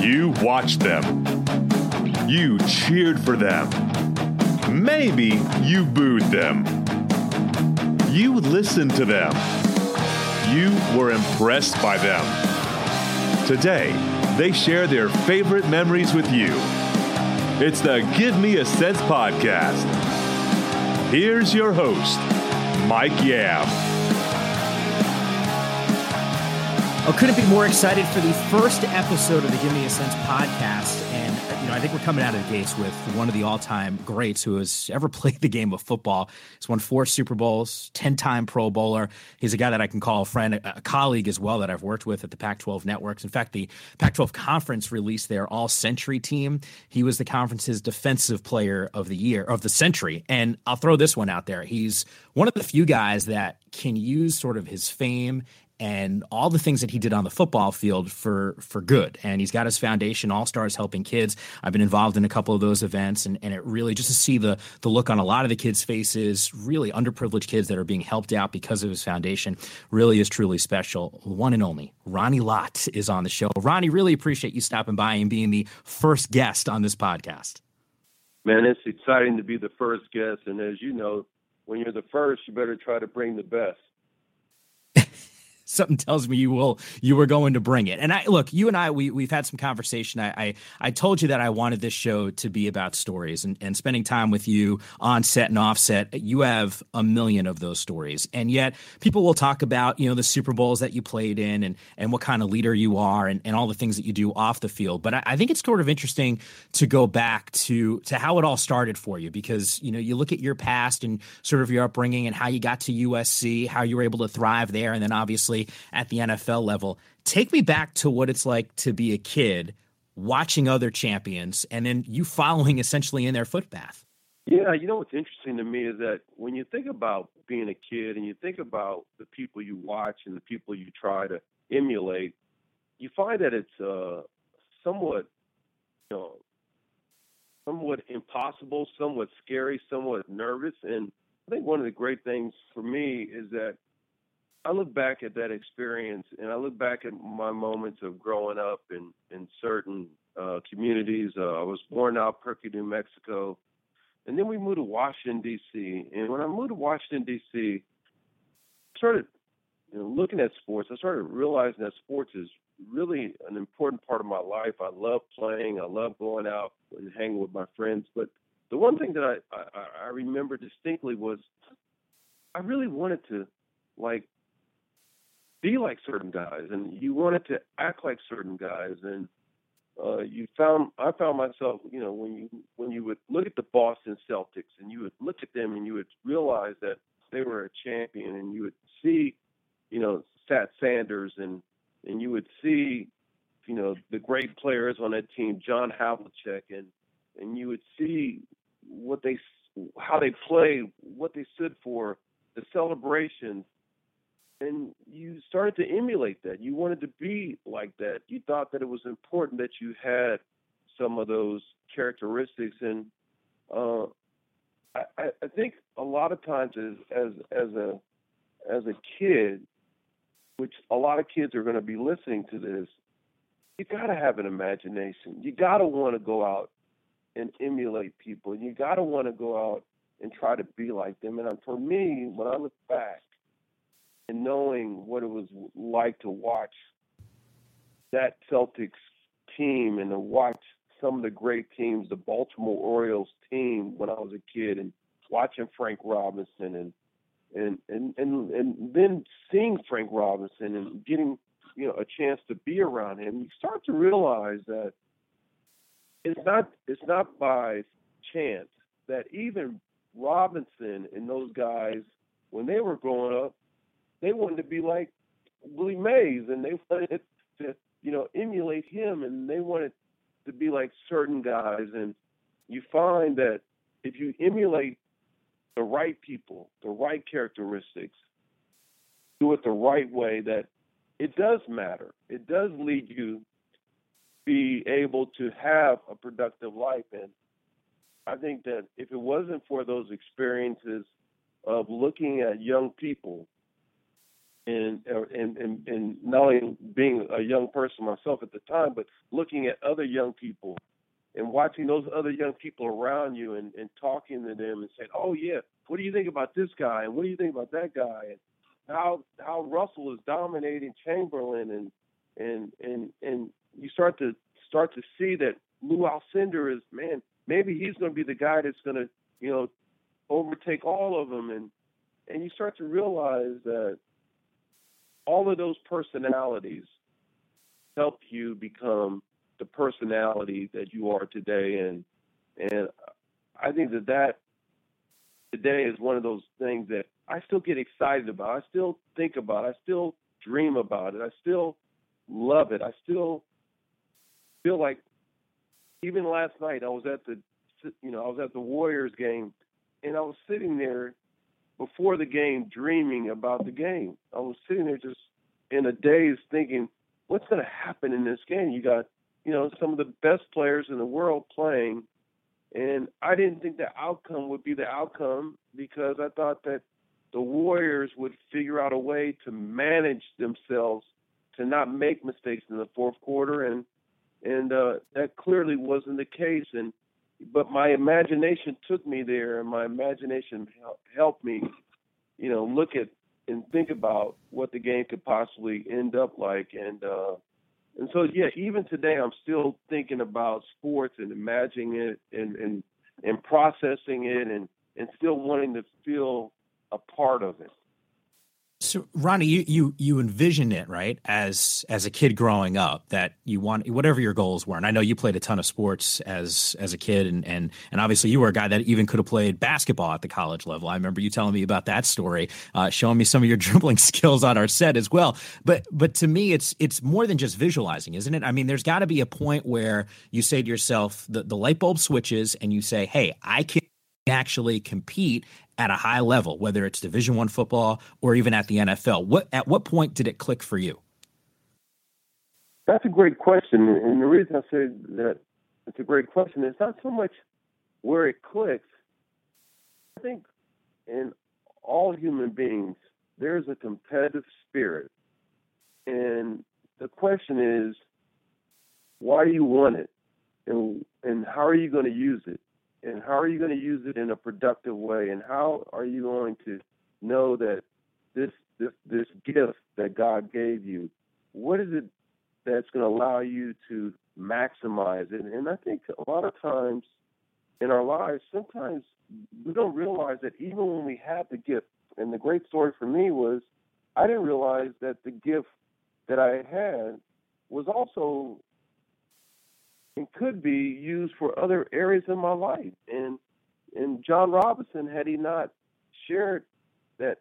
You watched them. You cheered for them. Maybe you booed them. You listened to them. You were impressed by them. Today, they share their favorite memories with you. It's the Give Me a Sense podcast. Here's your host, Mike Yam. I couldn't be more excited for the first episode of the Give Me a Sense podcast. And, you know, I think we're coming out of the gates with one of the all time greats who has ever played the game of football. He's won four Super Bowls, 10 time Pro Bowler. He's a guy that I can call a friend, a, a colleague as well that I've worked with at the Pac 12 networks. In fact, the Pac 12 conference released their all century team. He was the conference's defensive player of the year, of the century. And I'll throw this one out there. He's one of the few guys that can use sort of his fame and all the things that he did on the football field for for good. And he's got his foundation, All Stars Helping Kids. I've been involved in a couple of those events, and, and it really just to see the the look on a lot of the kids' faces, really underprivileged kids that are being helped out because of his foundation, really is truly special. One and only Ronnie Lott is on the show. Ronnie, really appreciate you stopping by and being the first guest on this podcast. Man, it's exciting to be the first guest, and as you know, when you're the first, you better try to bring the best something tells me you will you were going to bring it. And i look you and i we, we've had some conversation. I, I, I told you that i wanted this show to be about stories and, and spending time with you on set and offset you have a million of those stories. And yet people will talk about you know the super bowls that you played in and and what kind of leader you are and, and all the things that you do off the field. But I, I think it's sort of interesting to go back to to how it all started for you because you know you look at your past and sort of your upbringing and how you got to usc how you were able to thrive there. And then obviously at the NFL level. Take me back to what it's like to be a kid watching other champions and then you following essentially in their footpath. Yeah, you know what's interesting to me is that when you think about being a kid and you think about the people you watch and the people you try to emulate, you find that it's uh, somewhat, you know, somewhat impossible, somewhat scary, somewhat nervous. And I think one of the great things for me is that I look back at that experience and I look back at my moments of growing up in, in certain uh, communities. Uh, I was born out Albuquerque, New Mexico. And then we moved to Washington, D.C. And when I moved to Washington, D.C., I started you know, looking at sports. I started realizing that sports is really an important part of my life. I love playing. I love going out and hanging with my friends. But the one thing that I, I, I remember distinctly was I really wanted to like be like certain guys and you wanted to act like certain guys and uh, you found I found myself, you know, when you when you would look at the Boston Celtics and you would look at them and you would realize that they were a champion and you would see, you know, Satch Sanders and and you would see, you know, the great players on that team, John Havlicek and and you would see what they how they play, what they stood for, the celebrations, and you started to emulate that. You wanted to be like that. You thought that it was important that you had some of those characteristics, and uh, I, I think a lot of times as as as a as a kid, which a lot of kids are going to be listening to this, you got to have an imagination. You got to want to go out and emulate people. You got to want to go out and try to be like them. And for me, when I look back and knowing what it was like to watch that Celtics team and to watch some of the great teams, the Baltimore Orioles team when I was a kid, and watching Frank Robinson and and and and, and then seeing Frank Robinson and getting you know a chance to be around him, you start to realize that it's not it's not by chance that even Robinson and those guys when they were growing up they wanted to be like Willie Mays, and they wanted to, you know, emulate him, and they wanted to be like certain guys. And you find that if you emulate the right people, the right characteristics, do it the right way, that it does matter. It does lead you be able to have a productive life. And I think that if it wasn't for those experiences of looking at young people and uh, and and and not only being a young person myself at the time, but looking at other young people and watching those other young people around you and, and talking to them and saying, "Oh yeah, what do you think about this guy? And what do you think about that guy?" And how how Russell is dominating Chamberlain and and and and you start to start to see that Lou Alcindor is man, maybe he's going to be the guy that's going to you know overtake all of them and and you start to realize that all of those personalities help you become the personality that you are today and and I think that that today is one of those things that I still get excited about. I still think about. It. I still dream about it. I still love it. I still feel like even last night I was at the you know I was at the Warriors game and I was sitting there before the game dreaming about the game. I was sitting there just in a daze thinking what's going to happen in this game. You got you know some of the best players in the world playing and I didn't think the outcome would be the outcome because I thought that the Warriors would figure out a way to manage themselves to not make mistakes in the fourth quarter, and and uh, that clearly wasn't the case. And but my imagination took me there, and my imagination helped me, you know, look at and think about what the game could possibly end up like. And uh, and so yeah, even today I'm still thinking about sports and imagining it and and and processing it and and still wanting to feel a part of it. So Ronnie, you you you envision it right as as a kid growing up that you want whatever your goals were, and I know you played a ton of sports as as a kid, and and and obviously you were a guy that even could have played basketball at the college level. I remember you telling me about that story, uh, showing me some of your dribbling skills on our set as well. But but to me, it's it's more than just visualizing, isn't it? I mean, there's got to be a point where you say to yourself, the the light bulb switches, and you say, "Hey, I can." actually compete at a high level, whether it's Division One football or even at the NFL? What at what point did it click for you? That's a great question, and the reason I say that it's a great question is not so much where it clicks. I think in all human beings there's a competitive spirit, and the question is, why do you want it, and and how are you going to use it? And how are you going to use it in a productive way? And how are you going to know that this this this gift that God gave you what is it that's going to allow you to maximize it? And I think a lot of times in our lives sometimes we don't realize that even when we have the gift and the great story for me was I didn't realize that the gift that I had was also and could be used for other areas in my life. And and John Robinson, had he not shared that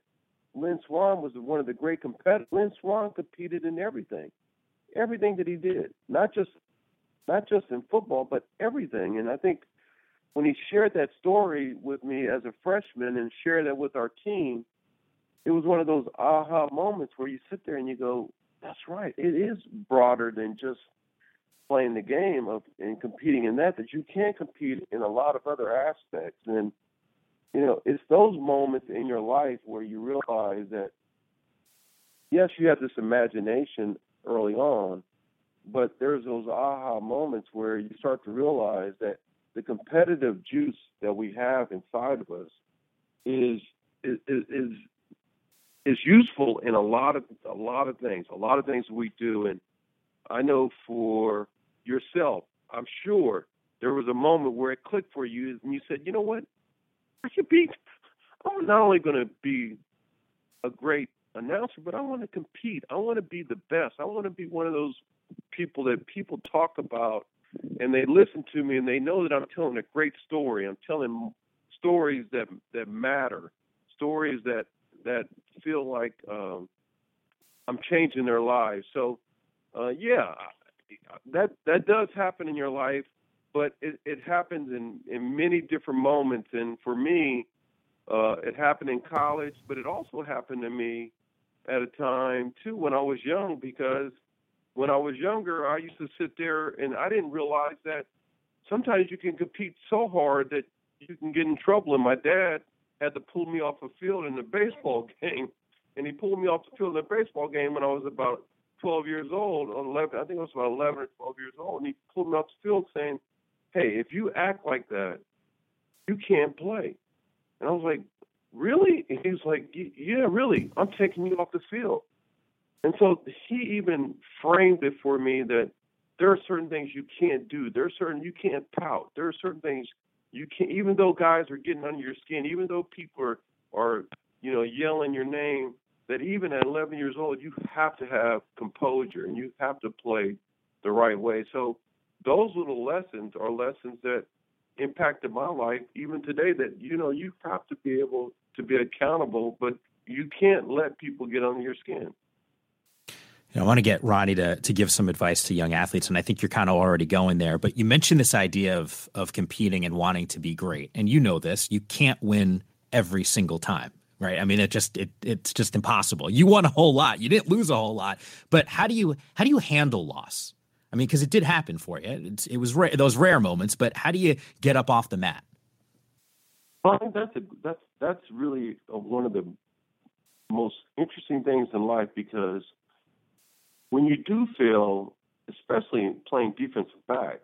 Lynn Swann was one of the great competitors, Lynn Swann competed in everything, everything that he did, not just not just in football, but everything. And I think when he shared that story with me as a freshman and shared that with our team, it was one of those aha moments where you sit there and you go, "That's right. It is broader than just playing the game of and competing in that that you can compete in a lot of other aspects. And you know it's those moments in your life where you realize that yes you have this imagination early on but there's those aha moments where you start to realize that the competitive juice that we have inside of us is is is is useful in a lot of a lot of things a lot of things we do. And I know for yourself, I'm sure there was a moment where it clicked for you and you said, you know what? I should be, I'm not only going to be a great announcer, but I want to compete. I want to be the best. I want to be one of those people that people talk about and they listen to me and they know that I'm telling a great story. I'm telling stories that that matter, stories that that feel like um, I'm changing their lives. So, uh, yeah, that that does happen in your life, but it, it happens in in many different moments. And for me, uh, it happened in college, but it also happened to me at a time too when I was young because when I was younger, I used to sit there and I didn't realize that sometimes you can compete so hard that you can get in trouble. And my dad had to pull me off a field in a baseball game and he pulled me off the field in a baseball game when I was about 12 years old, 11, I think I was about 11 or 12 years old, and he pulled me off the field saying, "Hey, if you act like that, you can't play." And I was like, "Really?" And he was like, "Yeah, really. I'm taking you off the field." And so he even framed it for me that there are certain things you can't do. There are certain you can't pout. There are certain things you can't. Even though guys are getting under your skin, even though people are are you know yelling your name, that even at 11 years old you have to have composure and you have to play the right way. So those little lessons are lessons that impacted my life even today. That you know you have to be able to be accountable, but you can't let people get under your skin. I want to get Ronnie to to give some advice to young athletes, and I think you're kind of already going there. But you mentioned this idea of of competing and wanting to be great, and you know this. You can't win every single time, right? I mean, it just it it's just impossible. You won a whole lot, you didn't lose a whole lot, but how do you how do you handle loss? I mean, because it did happen for you. It's, it was rare, those rare moments, but how do you get up off the mat? Well, I think that's a, that's that's really one of the most interesting things in life because when you do fail, especially playing defensive back,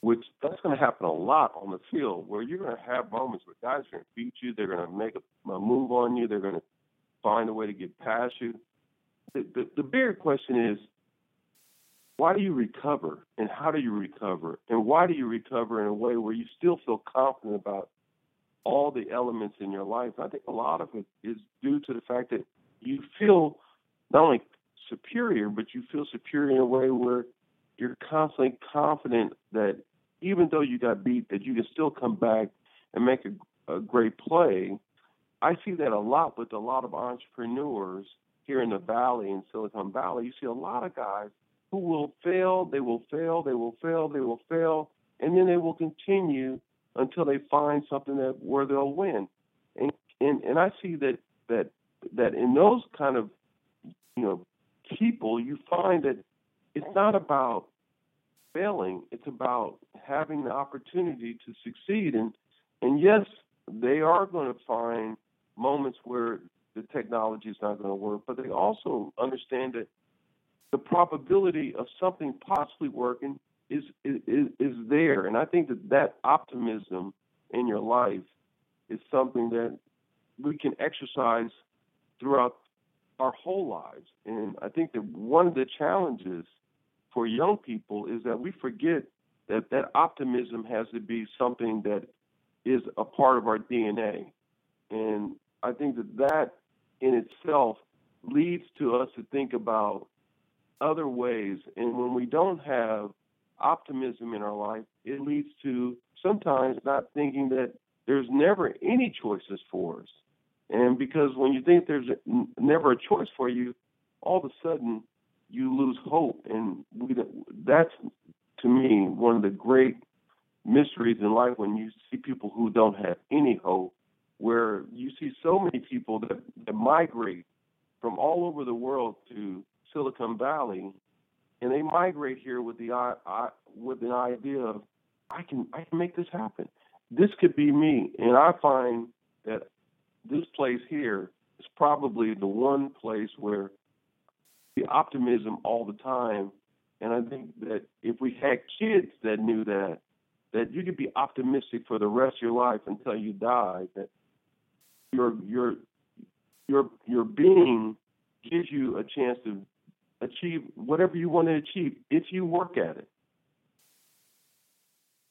which that's going to happen a lot on the field, where you're going to have moments where guys are going to beat you, they're going to make a, a move on you, they're going to find a way to get past you. The, the, the bigger question is, why do you recover, and how do you recover, and why do you recover in a way where you still feel confident about all the elements in your life? I think a lot of it is due to the fact that you feel not only superior, but you feel superior in a way where you're constantly confident that even though you got beat, that you can still come back and make a, a great play. I see that a lot with a lot of entrepreneurs here in the Valley, in Silicon Valley. You see a lot of guys who will fail, they will fail, they will fail, they will fail, and then they will continue until they find something that where they'll win. And and, and I see that that that in those kind of you know people, you find that it's not about failing, it's about having the opportunity to succeed. And, and yes, they are going to find moments where the technology is not going to work, but they also understand that the probability of something possibly working is, is, is there. And I think that that optimism in your life is something that we can exercise throughout our whole lives. And I think that one of the challenges for young people is that we forget that that optimism has to be something that is a part of our DNA. And I think that that in itself leads to us to think about other ways. And when we don't have optimism in our life, it leads to sometimes not thinking that there's never any choices for us. And because when you think there's never a choice for you, all of a sudden you lose hope. And we, that's, to me, one of the great mysteries in life when you see people who don't have any hope, where you see so many people that, that migrate from all over the world to Silicon Valley, and they migrate here with the I, with an idea of I can I can make this happen. This could be me, and I find that this place here is probably the one place where the optimism all the time. And I think that if we had kids that knew that, that you could be optimistic for the rest of your life until you die, that your your your your being gives you a chance to achieve whatever you want to achieve if you work at it.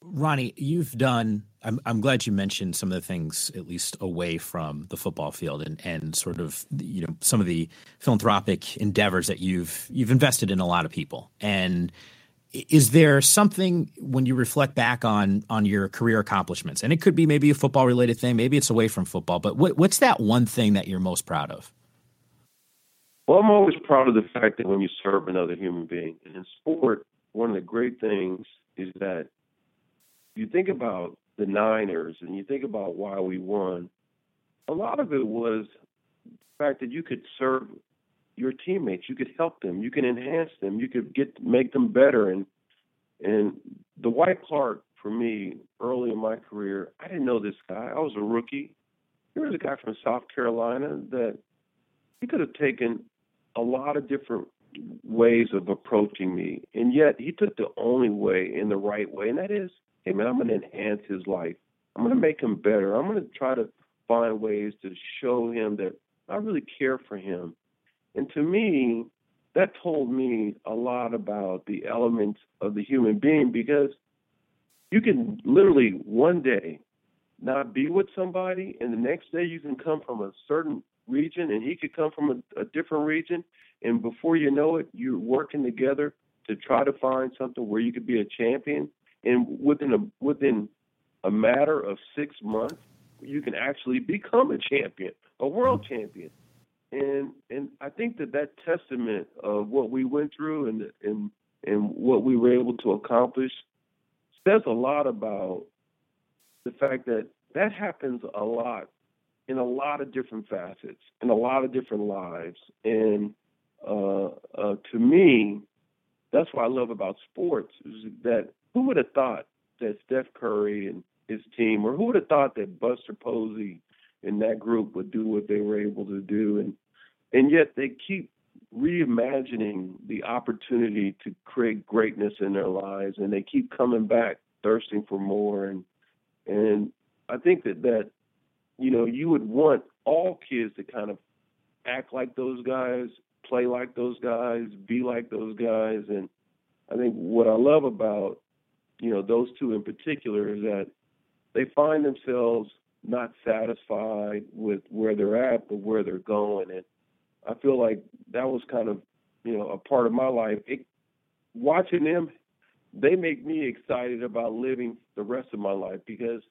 Ronnie, you've done. I'm, I'm glad you mentioned some of the things, at least away from the football field, and, and sort of you know some of the philanthropic endeavors that you've you've invested in a lot of people. And is there something when you reflect back on on your career accomplishments, and it could be maybe a football related thing, maybe it's away from football, but what, what's that one thing that you're most proud of? Well, I'm always proud of the fact that when you serve another human being, and in sport, one of the great things is that you think about the Niners and you think about why we won, a lot of it was the fact that you could serve your teammates, you could help them, you can enhance them, you could get make them better. And and Dwight Clark for me early in my career, I didn't know this guy. I was a rookie. Here was a guy from South Carolina that he could have taken a lot of different ways of approaching me, and yet he took the only way in the right way, and that is, hey man, I'm going to enhance his life. I'm going to make him better. I'm going to try to find ways to show him that I really care for him. And to me, that told me a lot about the elements of the human being because you can literally one day not be with somebody, and the next day you can come from a certain region, and he could come from a, a different region, and before you know it, you're working together to try to find something where you could be a champion. And within a within a matter of six months, you can actually become a champion, a world champion. And and I think that that testament of what we went through and and and what we were able to accomplish says a lot about the fact that that happens a lot in a lot of different facets in a lot of different lives and uh, uh, to me that's what I love about sports is that who would have thought that Steph Curry and his team, or who would have thought that Buster Posey and that group would do what they were able to do, and and yet they keep reimagining the opportunity to create greatness in their lives, and they keep coming back thirsting for more, and and I think that that you know you would want all kids to kind of act like those guys, play like those guys, be like those guys, and I think what I love about you know those two in particular is that they find themselves not satisfied with where they're at, but where they're going. And I feel like that was kind of, you know, a part of my life. It, watching them, they make me excited about living the rest of my life because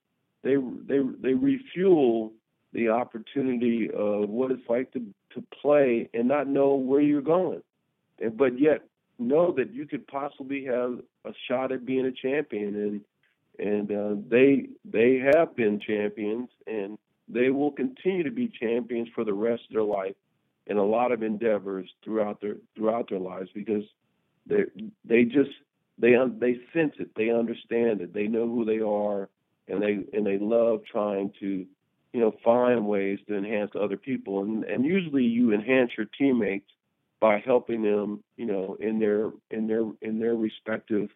they they they refuel the opportunity of what it's like to to play and not know where you're going, and, but yet know that you could possibly have a shot at being a champion and and uh, they they have been champions, and they will continue to be champions for the rest of their life in a lot of endeavors throughout their throughout their lives because they they just they they sense it, they understand it, they know who they are, and they and they love trying to you know find ways to enhance other people, and and usually you enhance your teammates by helping them you know in their in their in their respective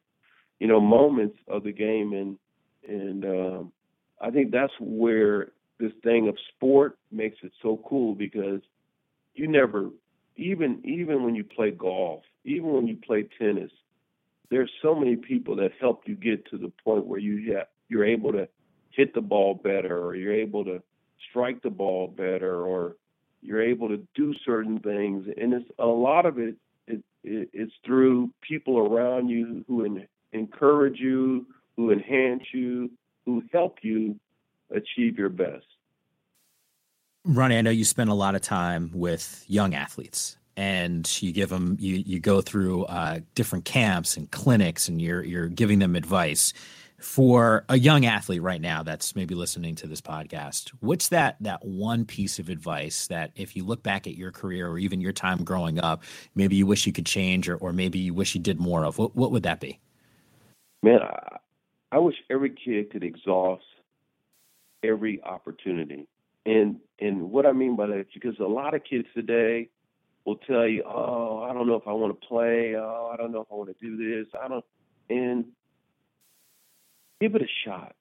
you know, moments of the game, and and um, I think that's where this thing of sport makes it so cool because you never, even even when you play golf, even when you play tennis, there's so many people that help you get to the point where you have, you're able to hit the ball better, or you're able to strike the ball better, or you're able to do certain things, and it's a lot of it. it, it it's through people around you who in, encourage you, who enhance you, who help you achieve your best. Ronnie, I know you spend a lot of time with young athletes and you give them you you go through uh, different camps and clinics and you're you're giving them advice for a young athlete right now that's maybe listening to this podcast what's that that one piece of advice that if you look back at your career or even your time growing up maybe you wish you could change or, or maybe you wish you did more of what, what would that be man, I, I wish every kid could exhaust every opportunity. And and what I mean by that is because a lot of kids today will tell you, "Oh, I don't know if I want to play. Oh, I don't know if I want to do this. I don't." And give it a shot,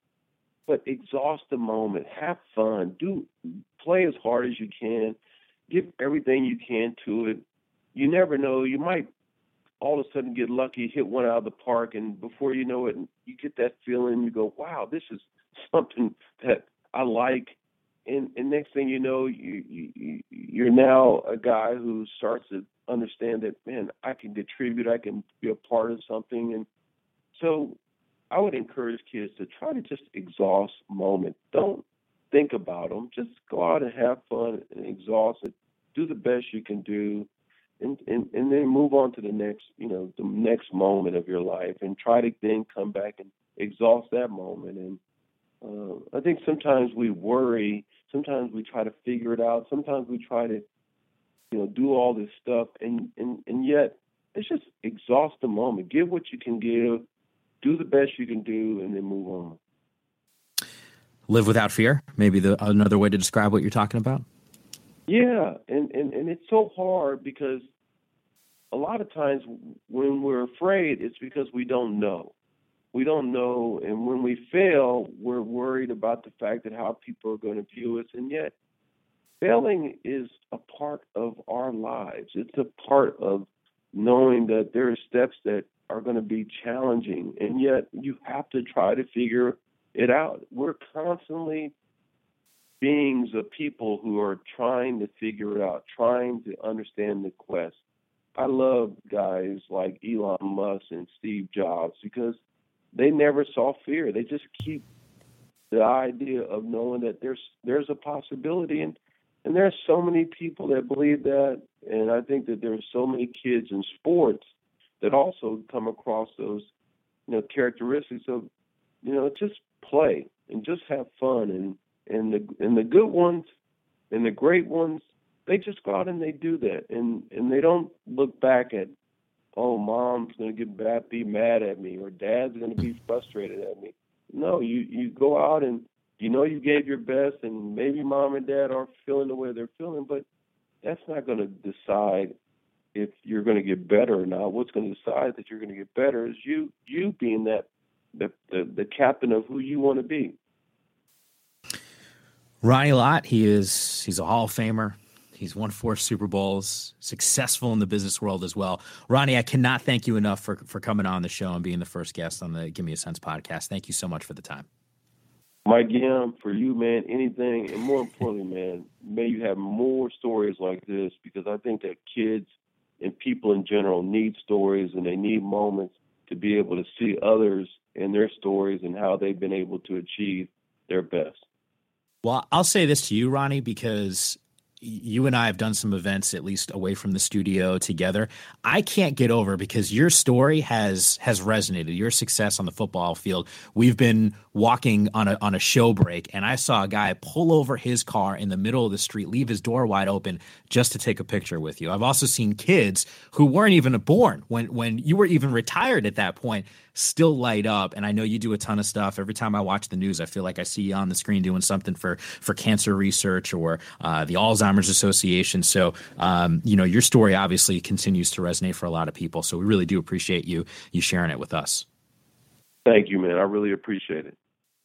but exhaust the moment. Have fun. Do play as hard as you can. Give everything you can to it. You never know. You might all of a sudden get lucky, hit one out of the park, and before you know it, you get that feeling. You go, "Wow, this is something that I like." And, and next thing you know, you, you you're now a guy who starts to understand that, man, I can contribute, I can be a part of something, and so I would encourage kids to try to just exhaust moment. Don't think about them. Just go out and have fun and exhaust it. Do the best you can do and, and and then move on to the next you know the next moment of your life and try to then come back and exhaust that moment and uh, I think sometimes we worry sometimes we try to figure it out sometimes we try to you know do all this stuff and and and yet it's just exhaust the moment give what you can give do the best you can do and then move on live without fear maybe the another way to describe what you're talking about Yeah, and, and, and it's so hard because a lot of times when we're afraid, it's because we don't know. We don't know, and when we fail, we're worried about the fact that how people are going to view us, and yet failing is a part of our lives. It's a part of knowing that there are steps that are going to be challenging, and yet you have to try to figure it out. We're constantly beings of people who are trying to figure it out, trying to understand the quest. I love guys like Elon Musk and Steve Jobs because they never saw fear. They just keep the idea of knowing that there's there's a possibility and and there's so many people that believe that and I think that there's so many kids in sports that also come across those you know characteristics of you know just play and just have fun. And and the and the good ones and the great ones they just go out and they do that. And and they don't look back at oh mom's going to get bad, be mad at me or dad's going to be frustrated at me. No you you go out and you know you gave your best and maybe mom and dad aren't feeling the way they're feeling but that's not going to decide if you're going to get better or not what's going to decide that you're going to get better is you you being that the, the, the captain of who you want to be Ronnie Lott, he is he's a Hall of Famer. He's won four Super Bowls, successful in the business world as well. Ronnie, I cannot thank you enough for for coming on the show and being the first guest on the Give Me a Sense podcast. Thank you so much for the time. Mike Yam, for you, man, anything, and more importantly, man, may you have more stories like this because I think that kids and people in general need stories and they need moments to be able to see others and their stories and how they've been able to achieve their best. Well, I'll say this to you, Ronnie, because you and I have done some events at least away from the studio together. I can't get over because your story has has resonated. Your success on the football field. We've been walking on a on a show break and I saw a guy pull over his car in the middle of the street, leave his door wide open just to take a picture with you. I've also seen kids who weren't even born when when you were even retired at that point still light up. And I know you do a ton of stuff. Every time I watch the news, I feel like I see you on the screen doing something for for cancer research or uh, the Alzheimer's Association. So, um, you know, your story obviously continues to resonate for a lot of people. So we really do appreciate you you sharing it with us. Thank you, man. I really appreciate it.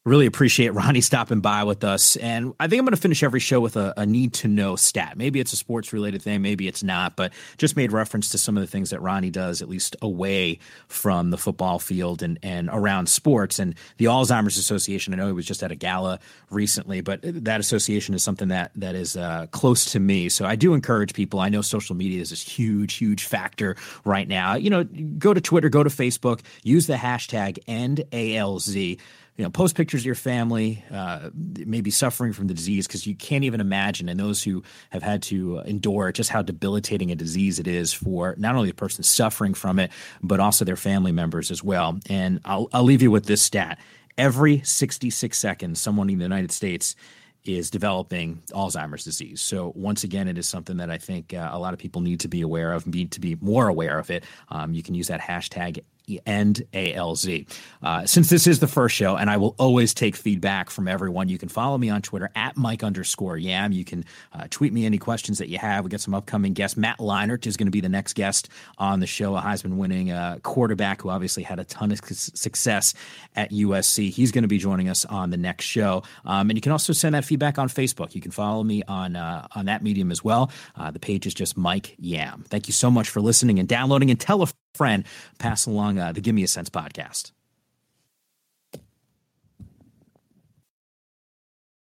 Really appreciate Ronnie stopping by with us. And I think I'm going to finish every show with a, a need to know stat. Maybe it's a sports related thing, maybe it's not, but just made reference to some of the things that Ronnie does, at least away from the football field and, and around sports. And the Alzheimer's Association, I know he was just at a gala recently, but that association is something that, that is uh, close to me. So I do encourage people. I know social media is this huge, huge factor right now. You know, go to Twitter, go to Facebook, use the hashtag EndALZ you know, post pictures of your family, uh, maybe suffering from the disease, because you can't even imagine. And those who have had to endure just how debilitating a disease it is for not only the person suffering from it, but also their family members as well. And I'll, I'll leave you with this stat every 66 seconds, someone in the United States is developing Alzheimer's disease. So once again, it is something that I think uh, a lot of people need to be aware of, need to be more aware of it. Um, you can use that hashtag and ALZ. Uh, since this is the first show, and I will always take feedback from everyone, you can follow me on Twitter at Mike underscore Yam. You can uh, tweet me any questions that you have. We got some upcoming guests. Matt Leinart is going to be the next guest on the show, a Heisman winning uh, quarterback who obviously had a ton of success at USC. He's going to be joining us on the next show. Um, and you can also send that feedback on Facebook. You can follow me on, uh, on that medium as well. Uh, the page is just Mike Yam. Thank you so much for listening and downloading and tell a friend, pass along uh, the Give Me a Sense podcast.